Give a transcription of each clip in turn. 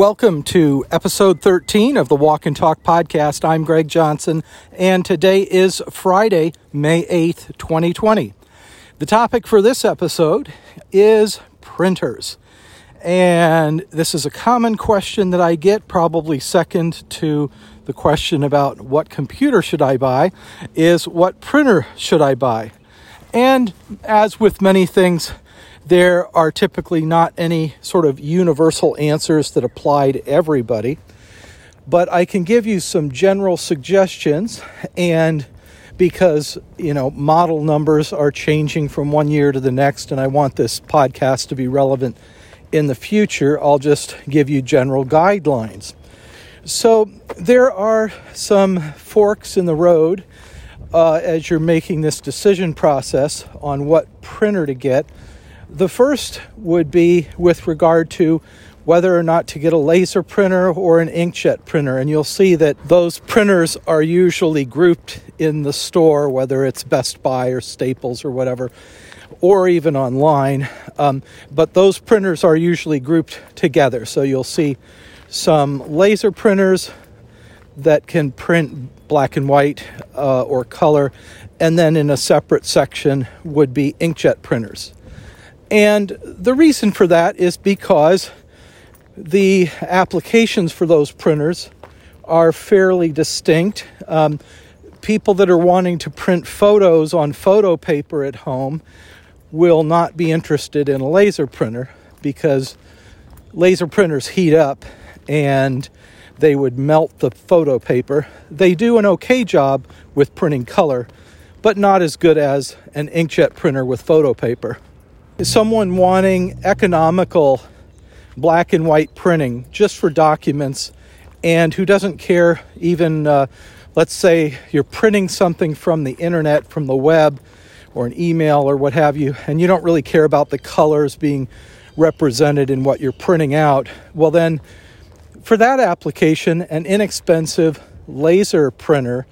Welcome to episode 13 of the Walk and Talk podcast. I'm Greg Johnson, and today is Friday, May 8th, 2020. The topic for this episode is printers. And this is a common question that I get, probably second to the question about what computer should I buy, is what printer should I buy? And as with many things, there are typically not any sort of universal answers that apply to everybody, but I can give you some general suggestions and because you know model numbers are changing from one year to the next and I want this podcast to be relevant in the future, I'll just give you general guidelines. So there are some forks in the road uh, as you're making this decision process on what printer to get. The first would be with regard to whether or not to get a laser printer or an inkjet printer. And you'll see that those printers are usually grouped in the store, whether it's Best Buy or Staples or whatever, or even online. Um, but those printers are usually grouped together. So you'll see some laser printers that can print black and white uh, or color. And then in a separate section would be inkjet printers. And the reason for that is because the applications for those printers are fairly distinct. Um, people that are wanting to print photos on photo paper at home will not be interested in a laser printer because laser printers heat up and they would melt the photo paper. They do an okay job with printing color, but not as good as an inkjet printer with photo paper someone wanting economical black and white printing just for documents and who doesn't care even uh, let's say you're printing something from the internet from the web or an email or what have you and you don't really care about the colors being represented in what you're printing out well then for that application an inexpensive laser printer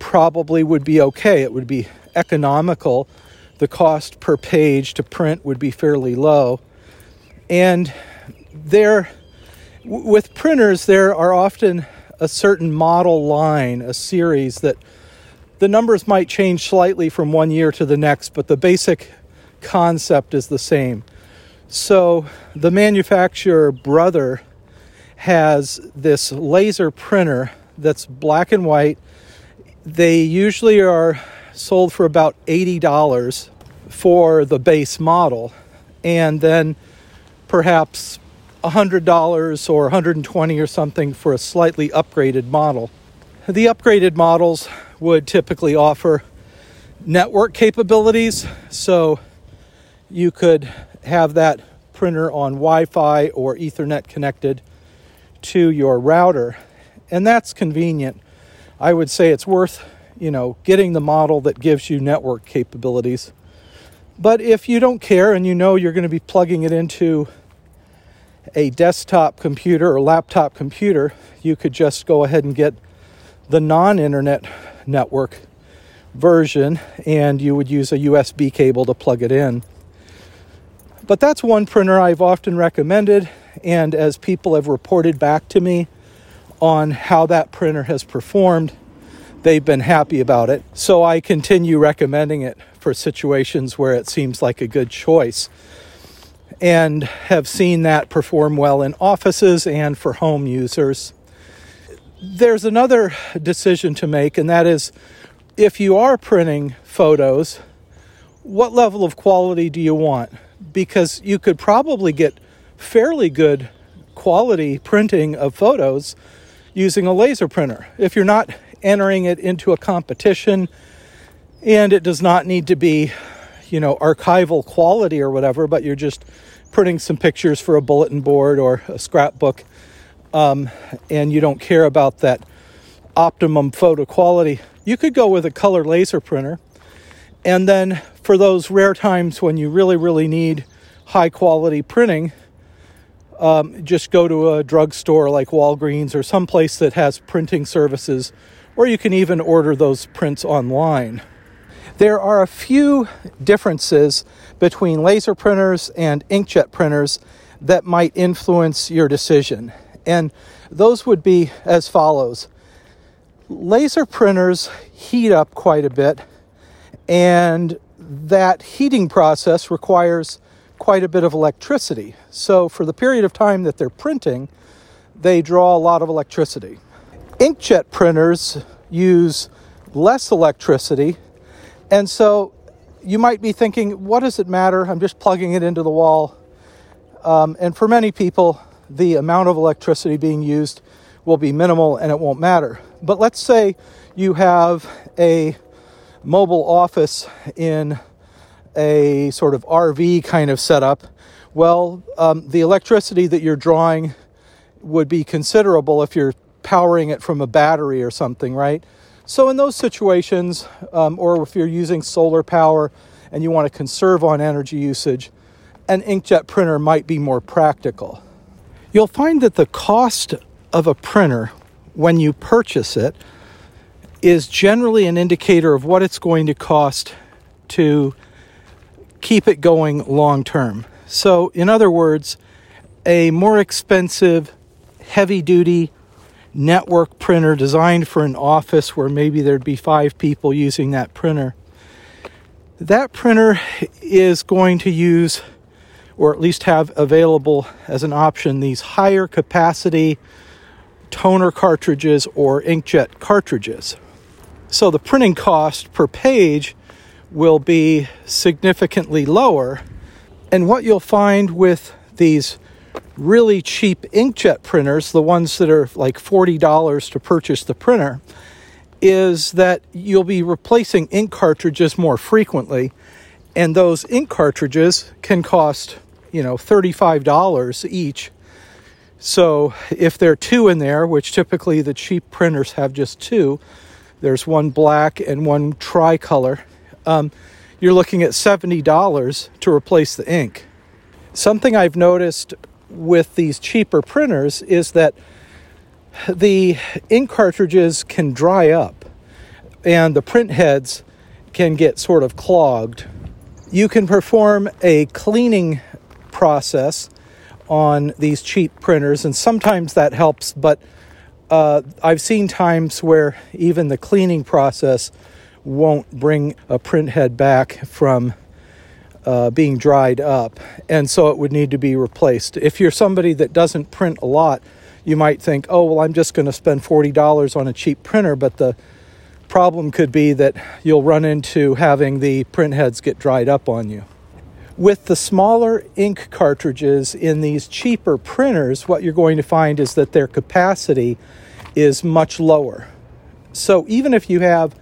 probably would be okay. It would be economical the cost per page to print would be fairly low. And there, with printers, there are often a certain model line, a series that the numbers might change slightly from one year to the next, but the basic concept is the same. So the manufacturer Brother has this laser printer that's black and white. They usually are sold for about $80 for the base model, and then perhaps $100 or 120 or something for a slightly upgraded model. The upgraded models would typically offer network capabilities, so you could have that printer on Wi Fi or Ethernet connected to your router, and that's convenient. I would say it's worth you know, getting the model that gives you network capabilities. But if you don't care and you know you're going to be plugging it into a desktop computer or laptop computer, you could just go ahead and get the non internet network version and you would use a USB cable to plug it in. But that's one printer I've often recommended, and as people have reported back to me on how that printer has performed, they've been happy about it. So I continue recommending it for situations where it seems like a good choice and have seen that perform well in offices and for home users. There's another decision to make, and that is if you are printing photos, what level of quality do you want? Because you could probably get fairly good quality printing of photos using a laser printer. If you're not entering it into a competition, and it does not need to be, you know, archival quality or whatever, but you're just printing some pictures for a bulletin board or a scrapbook, um, and you don't care about that optimum photo quality, you could go with a color laser printer. And then for those rare times when you really, really need high quality printing, um, just go to a drugstore like Walgreens or someplace that has printing services or you can even order those prints online. There are a few differences between laser printers and inkjet printers that might influence your decision. And those would be as follows laser printers heat up quite a bit, and that heating process requires quite a bit of electricity. So, for the period of time that they're printing, they draw a lot of electricity. Inkjet printers use less electricity, and so you might be thinking, what does it matter? I'm just plugging it into the wall. Um, and for many people, the amount of electricity being used will be minimal and it won't matter. But let's say you have a mobile office in a sort of RV kind of setup. Well, um, the electricity that you're drawing would be considerable if you're powering it from a battery or something, right? So, in those situations, um, or if you're using solar power and you want to conserve on energy usage, an inkjet printer might be more practical. You'll find that the cost of a printer when you purchase it is generally an indicator of what it's going to cost to keep it going long term. So, in other words, a more expensive, heavy duty network printer designed for an office where maybe there'd be five people using that printer. That printer is going to use, or at least have available as an option, these higher capacity toner cartridges or inkjet cartridges. So the printing cost per page will be significantly lower. And what you'll find with these really cheap inkjet printers, the ones that are like $40 to purchase the printer, is that you'll be replacing ink cartridges more frequently. And those ink cartridges can cost, you know, $35 each. So if there are two in there, which typically the cheap printers have just two, there's one black and one tricolor, um, you're looking at $70 to replace the ink. Something I've noticed with these cheaper printers is that the ink cartridges can dry up and the print heads can get sort of clogged. You can perform a cleaning process on these cheap printers, and sometimes that helps, but uh, I've seen times where even the cleaning process won't bring a print head back from uh, being dried up, and so it would need to be replaced. If you're somebody that doesn't print a lot, you might think, oh, well, I'm just going to spend $40 on a cheap printer, but the problem could be that you'll run into having the print heads get dried up on you. With the smaller ink cartridges in these cheaper printers, what you're going to find is that their capacity is much lower. So even if you have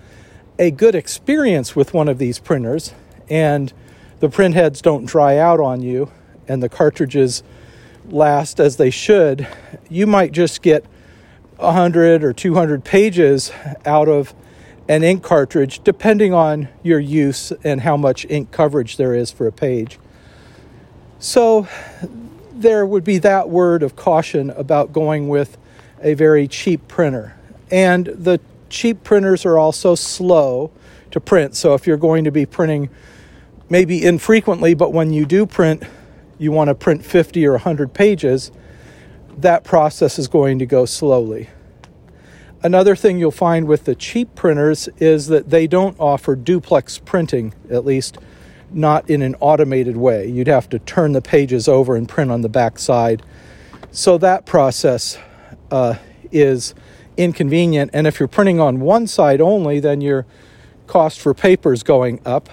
a good experience with one of these printers and the print heads don't dry out on you and the cartridges last as they should, you might just get 100 or 200 pages out of an ink cartridge, depending on your use and how much ink coverage there is for a page. So, there would be that word of caution about going with a very cheap printer. And the cheap printers are also slow to print. So, if you're going to be printing maybe infrequently, but when you do print, you want to print 50 or 100 pages, that process is going to go slowly. Another thing you'll find with the cheap printers is that they don't offer duplex printing, at least not in an automated way. You'd have to turn the pages over and print on the back side. So that process uh, is inconvenient. And if you're printing on one side only, then your cost for paper is going up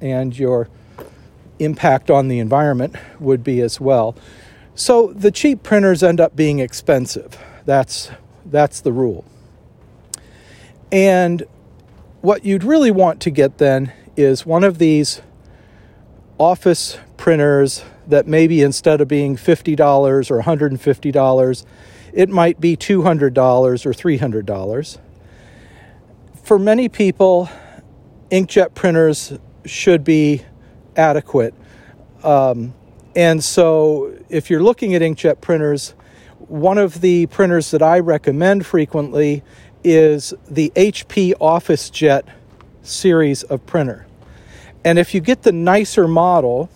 and your impact on the environment would be as well. So the cheap printers end up being expensive. That's that's the rule. And what you'd really want to get then is one of these office printers that maybe instead of being $50 or $150, it might be $200 or $300. For many people, inkjet printers should be adequate. Um, and so, if you're looking at inkjet printers, one of the printers that I recommend frequently is the HP OfficeJet series of printer. And if you get the nicer model,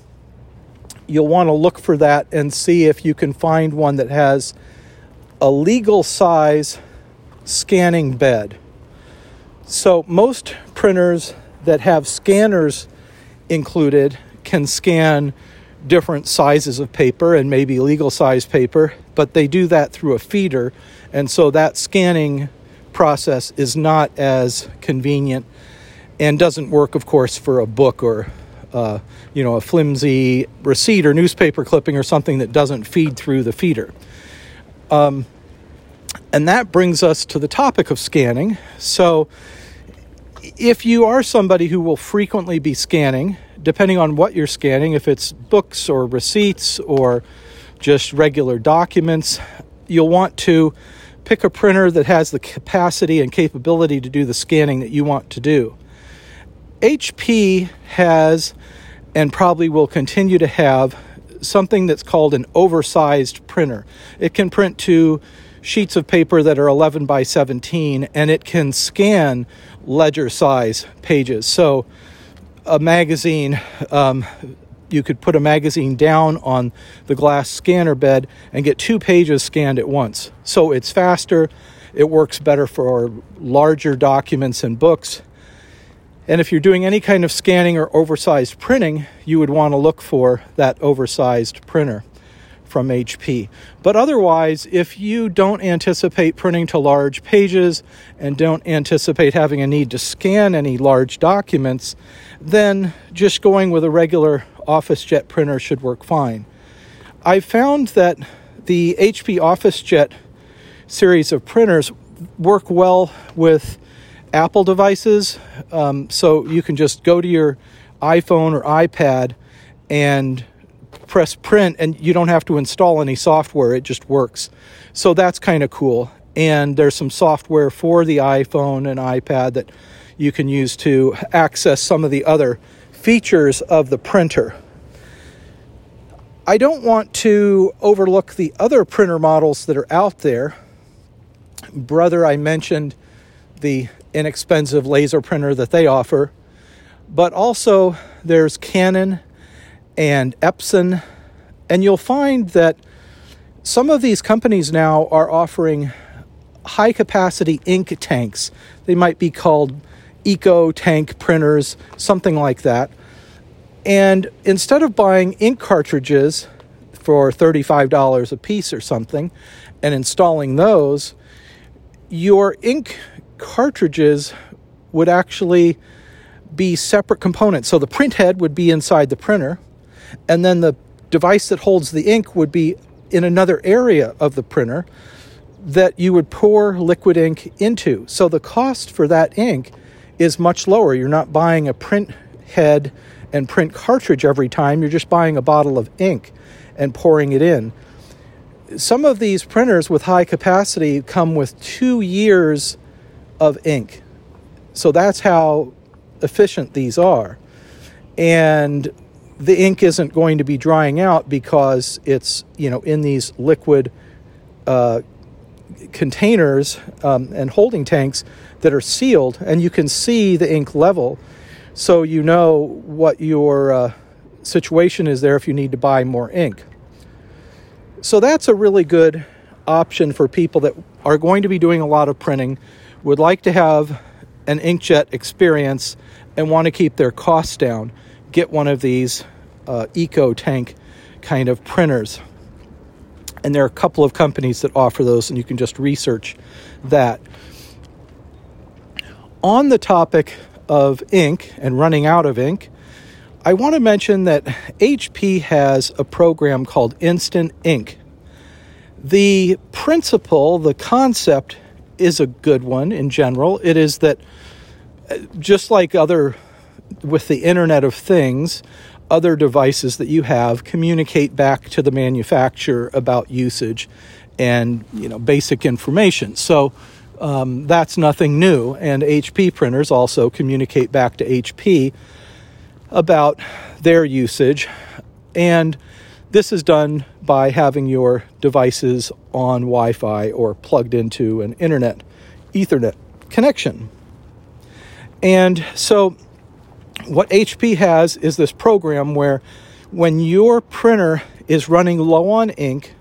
you'll want to look for that and see if you can find one that has a legal size scanning bed. So, most printers that have scanners included can scan different sizes of paper and maybe legal size paper, but they do that through a feeder, and so that scanning process is not as convenient and doesn't work, of course, for a book or uh, you know a flimsy receipt or newspaper clipping or something that doesn't feed through the feeder. Um, and that brings us to the topic of scanning. So, if you are somebody who will frequently be scanning, depending on what you're scanning, if it's books or receipts or just regular documents, you'll want to pick a printer that has the capacity and capability to do the scanning that you want to do. HP has and probably will continue to have something that's called an oversized printer. It can print to sheets of paper that are 11 by 17 and it can scan ledger size pages. So, a magazine, um, you could put a magazine down on the glass scanner bed and get two pages scanned at once. So, it's faster, it works better for larger documents and books. And if you're doing any kind of scanning or oversized printing, you would want to look for that oversized printer from HP. But otherwise, if you don't anticipate printing to large pages and don't anticipate having a need to scan any large documents, then just going with a regular OfficeJet printer should work fine. I found that the HP OfficeJet series of printers work well with Apple devices. Um, so you can just go to your iPhone or iPad and press print and you don't have to install any software, it just works. So that's kind of cool. And there's some software for the iPhone and iPad that you can use to access some of the other features of the printer. I don't want to overlook the other printer models that are out there. Brother, I mentioned the inexpensive laser printer that they offer, but also there's Canon and Epson. And you'll find that some of these companies now are offering high capacity ink tanks. They might be called eco tank printers, something like that. And instead of buying ink cartridges for $35 a piece or something and installing those, your ink cartridges would actually be separate components. So the print head would be inside the printer, and then the device that holds the ink would be in another area of the printer that you would pour liquid ink into. So the cost for that ink is much lower. You're not buying a print head and print cartridge every time, you're just buying a bottle of ink and pouring it in. Some of these printers with high capacity come with two years of ink. So that's how efficient these are. And the ink isn't going to be drying out because it's you know in these liquid uh, containers um, and holding tanks that are sealed, and you can see the ink level, so you know what your uh, situation is there if you need to buy more ink. So that's a really good option for people that are going to be doing a lot of printing, would like to have an inkjet experience, and want to keep their costs down. Get one of these uh, eco tank kind of printers. And there are a couple of companies that offer those, and you can just research that. On the topic of ink and running out of ink, I want to mention that HP has a program called Instant Ink. The principle, the concept, is a good one in general. It is that uh, just like other with the Internet of Things, other devices that you have communicate back to the manufacturer about usage and you know basic information. So um, that's nothing new. And HP printers also communicate back to HP about their usage. And this is done by having your devices on Wi Fi or plugged into an internet Ethernet connection. And so what HP has is this program where when your printer is running low on ink,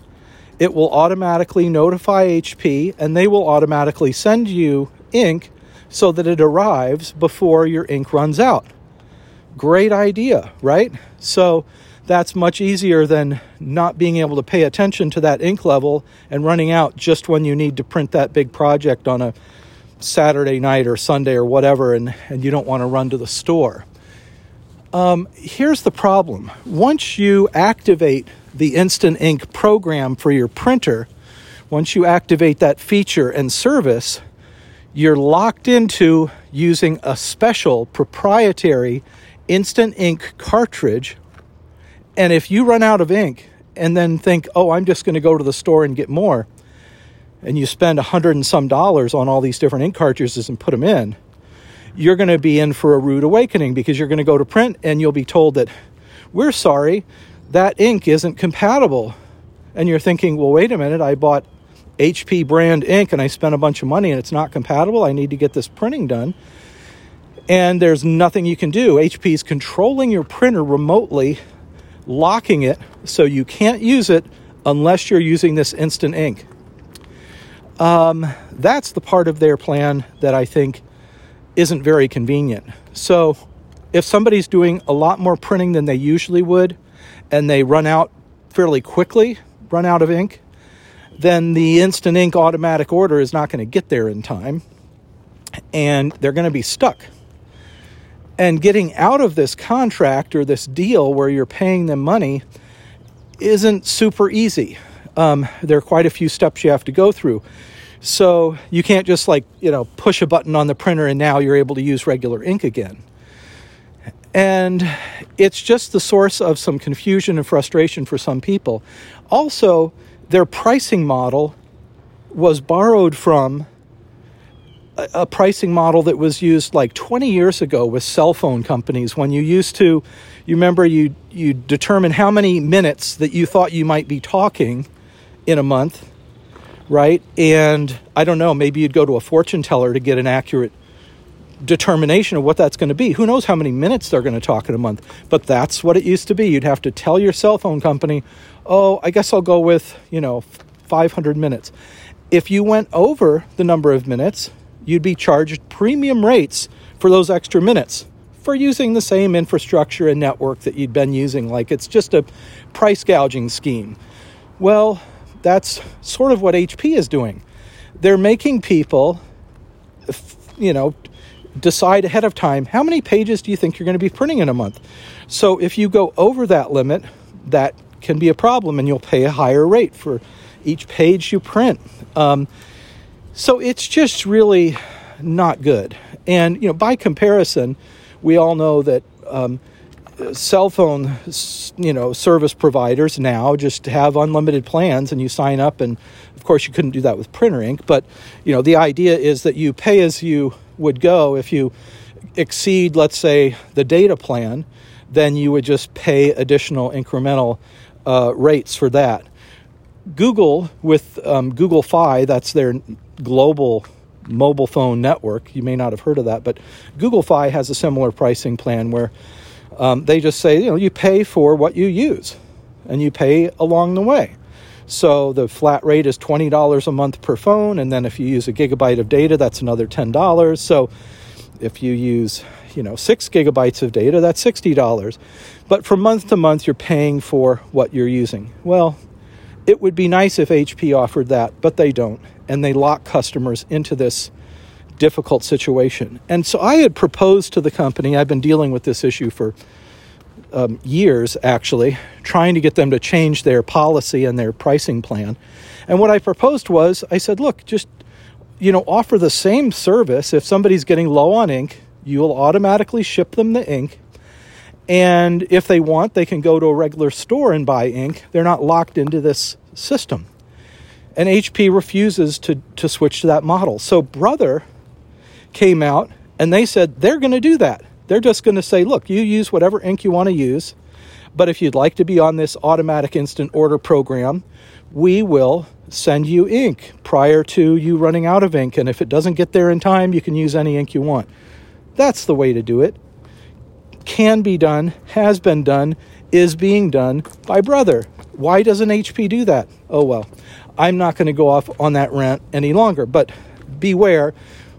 it will automatically notify HP and they will automatically send you ink so that it arrives before your ink runs out. Great idea, right? So that's much easier than not being able to pay attention to that ink level and running out just when you need to print that big project on a Saturday night or Sunday or whatever, and, and you don't want to run to the store. Um, here's the problem once you activate the Instant Ink program for your printer, once you activate that feature and service, you're locked into using a special proprietary Instant Ink cartridge. And if you run out of ink and then think, oh, I'm just going to go to the store and get more, and you spend a hundred and some dollars on all these different ink cartridges and put them in, you're going to be in for a rude awakening because you're going to go to print and you'll be told that we're sorry, that ink isn't compatible. And you're thinking, well, wait a minute, I bought HP brand ink and I spent a bunch of money and it's not compatible. I need to get this printing done. And there's nothing you can do. HP is controlling your printer remotely, locking it so you can't use it unless you're using this instant ink. Um, that's the part of their plan that I think isn't very convenient. So, if somebody's doing a lot more printing than they usually would and they run out fairly quickly, run out of ink, then the instant ink automatic order is not going to get there in time and they're going to be stuck. And getting out of this contract or this deal where you're paying them money isn't super easy. Um, there are quite a few steps you have to go through. So you can't just like, you know, push a button on the printer and now you're able to use regular ink again. And it's just the source of some confusion and frustration for some people. Also, their pricing model was borrowed from a, pricing model that was used like 20 years ago with cell phone companies when you used to you remember you you determine how many minutes that you thought you might be talking in a month right? And I don't know, maybe you'd go to a fortune teller to get an accurate determination of what that's going to be. Who knows how many minutes they're going to talk in a month? But that's what it used to be. You'd have to tell your cell phone company, "Oh, I guess I'll go with, you know, 500 minutes." If you went over the number of minutes, you'd be charged premium rates for those extra minutes for using the same infrastructure and network that you'd been using. Like it's just a price gouging scheme. Well, that's sort of what HP is doing. They're making people, you know, decide ahead of time how many pages do you think you're going to be printing in a month. So if you go over that limit, that can be a problem, and you'll pay a higher rate for each page you print. Um, so it's just really not good. And you know, by comparison, we all know that um, cell phone you know service providers now just have unlimited plans and you sign up and of course you couldn't do that with printer ink but you know the idea is that you pay as you would go. If you exceed let's say the data plan then you would just pay additional incremental uh, rates for that. Google with um, google fi that's their global mobile phone network you may not have heard of that but google fi has a similar pricing plan where um, they just say, you know, you pay for what you use and you pay along the way. So the flat rate is $20 a month per phone. And then if you use a gigabyte of data, that's another $10. So if you use, you know, six gigabytes of data, that's $60. But from month to month, you're paying for what you're using. Well, it would be nice if HP offered that, but they don't. And they lock customers into this difficult situation. And so I had proposed to the company, I've been dealing with this issue for um, years actually, trying to get them to change their policy and their pricing plan. And what I proposed was I said, look, just you know, offer the same service. If somebody's getting low on ink, you'll automatically ship them the ink. And if they want, they can go to a regular store and buy ink. They're not locked into this system. And HP refuses to, to switch to that model. So, Brother came out and they said they're going to do that. They're just going to say, look, you use whatever ink you want to use, but if you'd like to be on this automatic instant order program, we will send you ink prior to you running out of ink. And if it doesn't get there in time, you can use any ink you want. That's the way to do it. Can be done, has been done, is being done by Brother. Why doesn't HP do that? Oh well. I'm not going to go off on that rant any longer. But beware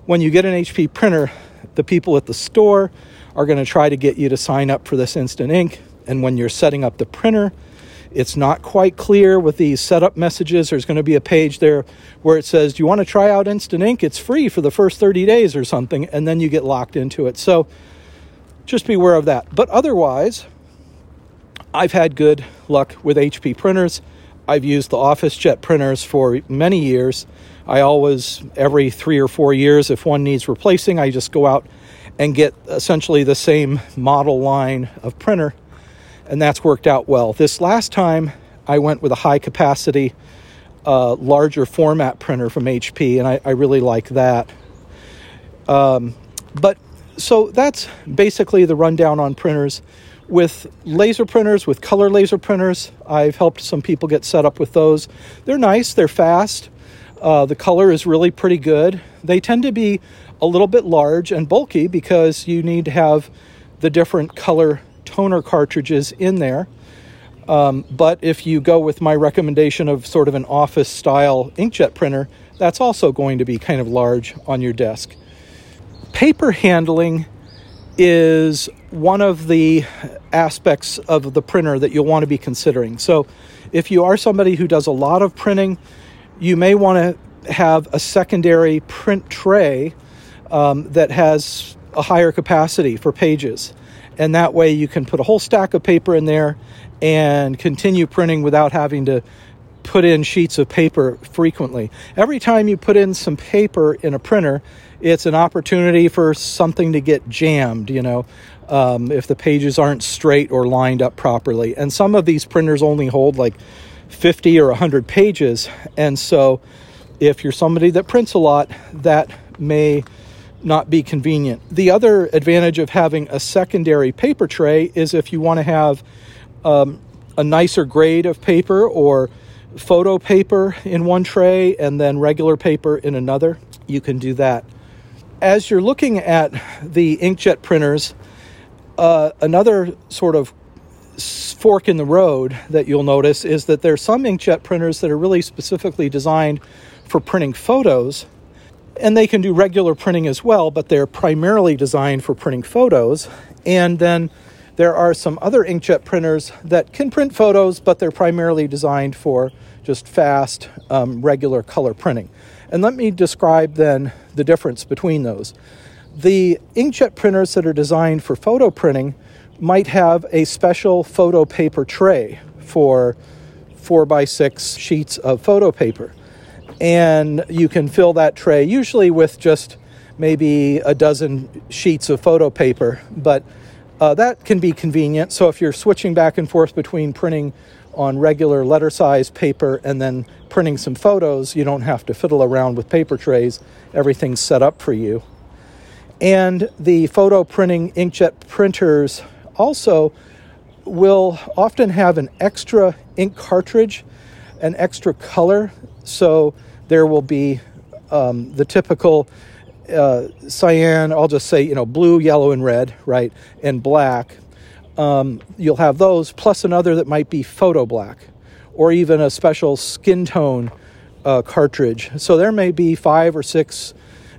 when you get an HP printer, the people at the store are going to try to get you to sign up for this instant ink. And when you're setting up the printer, it's not quite clear with these setup messages. There's going to be a page there where it says, Do you want to try out Instant Ink? It's free for the first 30 days or something. And then you get locked into it. So just beware of that. But otherwise, I've had good luck with HP printers. I've used the OfficeJet printers for many years. I always, every three or four years, if one needs replacing, I just go out and get essentially the same model line of printer and that's worked out well. This last time, I went with a high capacity, uh, larger format printer from HP, and I, I really like that. Um, but so that's basically the rundown on printers. With laser printers, with color laser printers, I've helped some people get set up with those. They're nice, they're fast. Uh, the color is really pretty good. They tend to be a little bit large and bulky because you need to have the different color toner cartridges in there. Um, but if you go with my recommendation of sort of an office style inkjet printer, that's also going to be kind of large on your desk. Paper handling is one of the aspects of the printer that you'll want to be considering. So, if you are somebody who does a lot of printing, you may want to have a secondary print tray um, that has a higher capacity for pages and that way you can put a whole stack of paper in there and continue printing without having to put in sheets of paper frequently. Every time you put in some paper in a printer, it's an opportunity for something to get jammed, you know, um, if the pages aren't straight or lined up properly. And some of these printers only hold like 50 or 100 pages. And so if you're somebody that prints a lot, that may not be convenient. The other advantage of having a secondary paper tray is if you want to have um, a nicer grade of paper or photo paper in one tray and then regular paper in another, you can do that. As you're looking at the inkjet printers, uh, another sort of fork in the road that you'll notice is that there are some inkjet printers that are really specifically designed for printing photos and they can do regular printing as well, but they're primarily designed for printing photos. And then there are some other inkjet printers that can print photos, but they're primarily designed for just fast, um, regular color printing. And let me describe then the difference between those. The inkjet printers that are designed for photo printing might have a special photo paper tray for four by six sheets of photo paper and you can fill that tray usually with just maybe a dozen sheets of photo paper, but uh, that can be convenient. So if you're switching back and forth between printing on regular letter size paper and then printing some photos, you don't have to fiddle around with paper trays. Everything's set up for you. And the photo printing inkjet printers also will often have an extra ink cartridge, an extra color. So there will be um, the typical uh, cyan, I'll just say, you know, blue, yellow, and red, right, and black. Um, you'll have those, plus another that might be photo black, or even a special skin tone uh, cartridge. So there may be five or six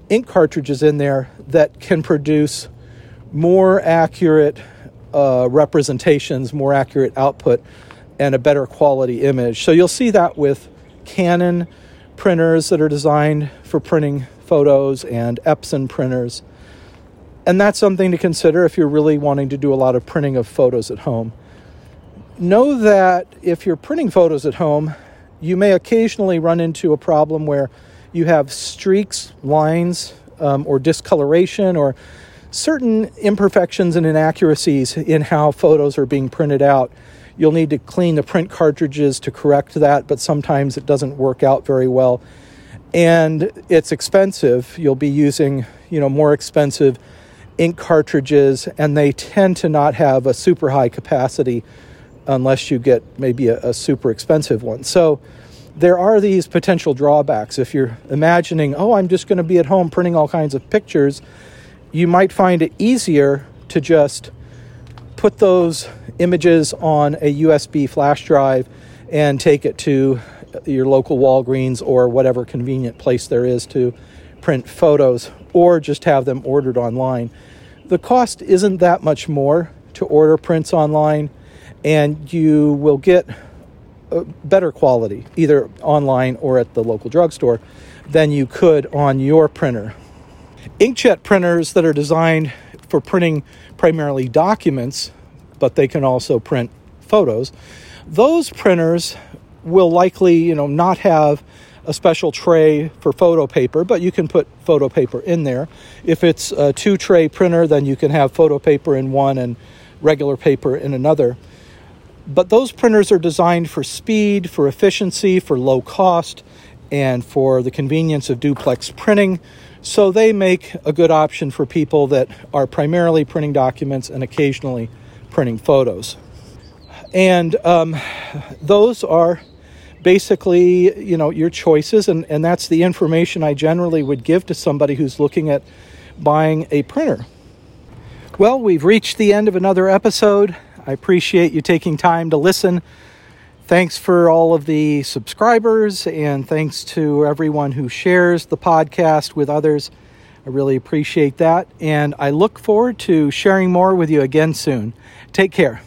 ink cartridges in there that can produce more accurate uh, representations, more accurate output, and a better quality image. So you'll see that with Canon printers that are designed for printing photos and Epson printers. And that's something to consider if you're really wanting to do a lot of printing of photos at home. Know that if you're printing photos at home, you may occasionally run into a problem where you have streaks, lines, um, or discoloration, or certain imperfections and inaccuracies in how photos are being printed out. You'll need to clean the print cartridges to correct that, but sometimes it doesn't work out very well. And it's expensive. You'll be using, you know, more expensive ink cartridges, and they tend to not have a super high capacity unless you get maybe a, a super expensive one. So there are these potential drawbacks. If you're imagining, oh, I'm just going to be at home printing all kinds of pictures, you might find it easier to just put those images on a USB flash drive and take it to your local Walgreens or whatever convenient place there is to print photos, or just have them ordered online. The cost isn't that much more to order prints online, and you will get better quality either online or at the local drugstore than you could on your printer. Inkjet printers that are designed for printing primarily documents, but they can also print photos. Those printers will likely, you know, not have a special tray for photo paper, but you can put photo paper in there. If it's a two tray printer, then you can have photo paper in one and regular paper in another. But those printers are designed for speed, for efficiency, for low cost, and for the convenience of duplex printing. So they make a good option for people that are primarily printing documents and occasionally printing photos. And um, those are basically, you know, your choices, and, and that's the information I generally would give to somebody who's looking at buying a printer. Well, we've reached the end of another episode. I appreciate you taking time to listen. Thanks for all of the subscribers, and thanks to everyone who shares the podcast with others. I really appreciate that, and I look forward to sharing more with you again soon. Take care.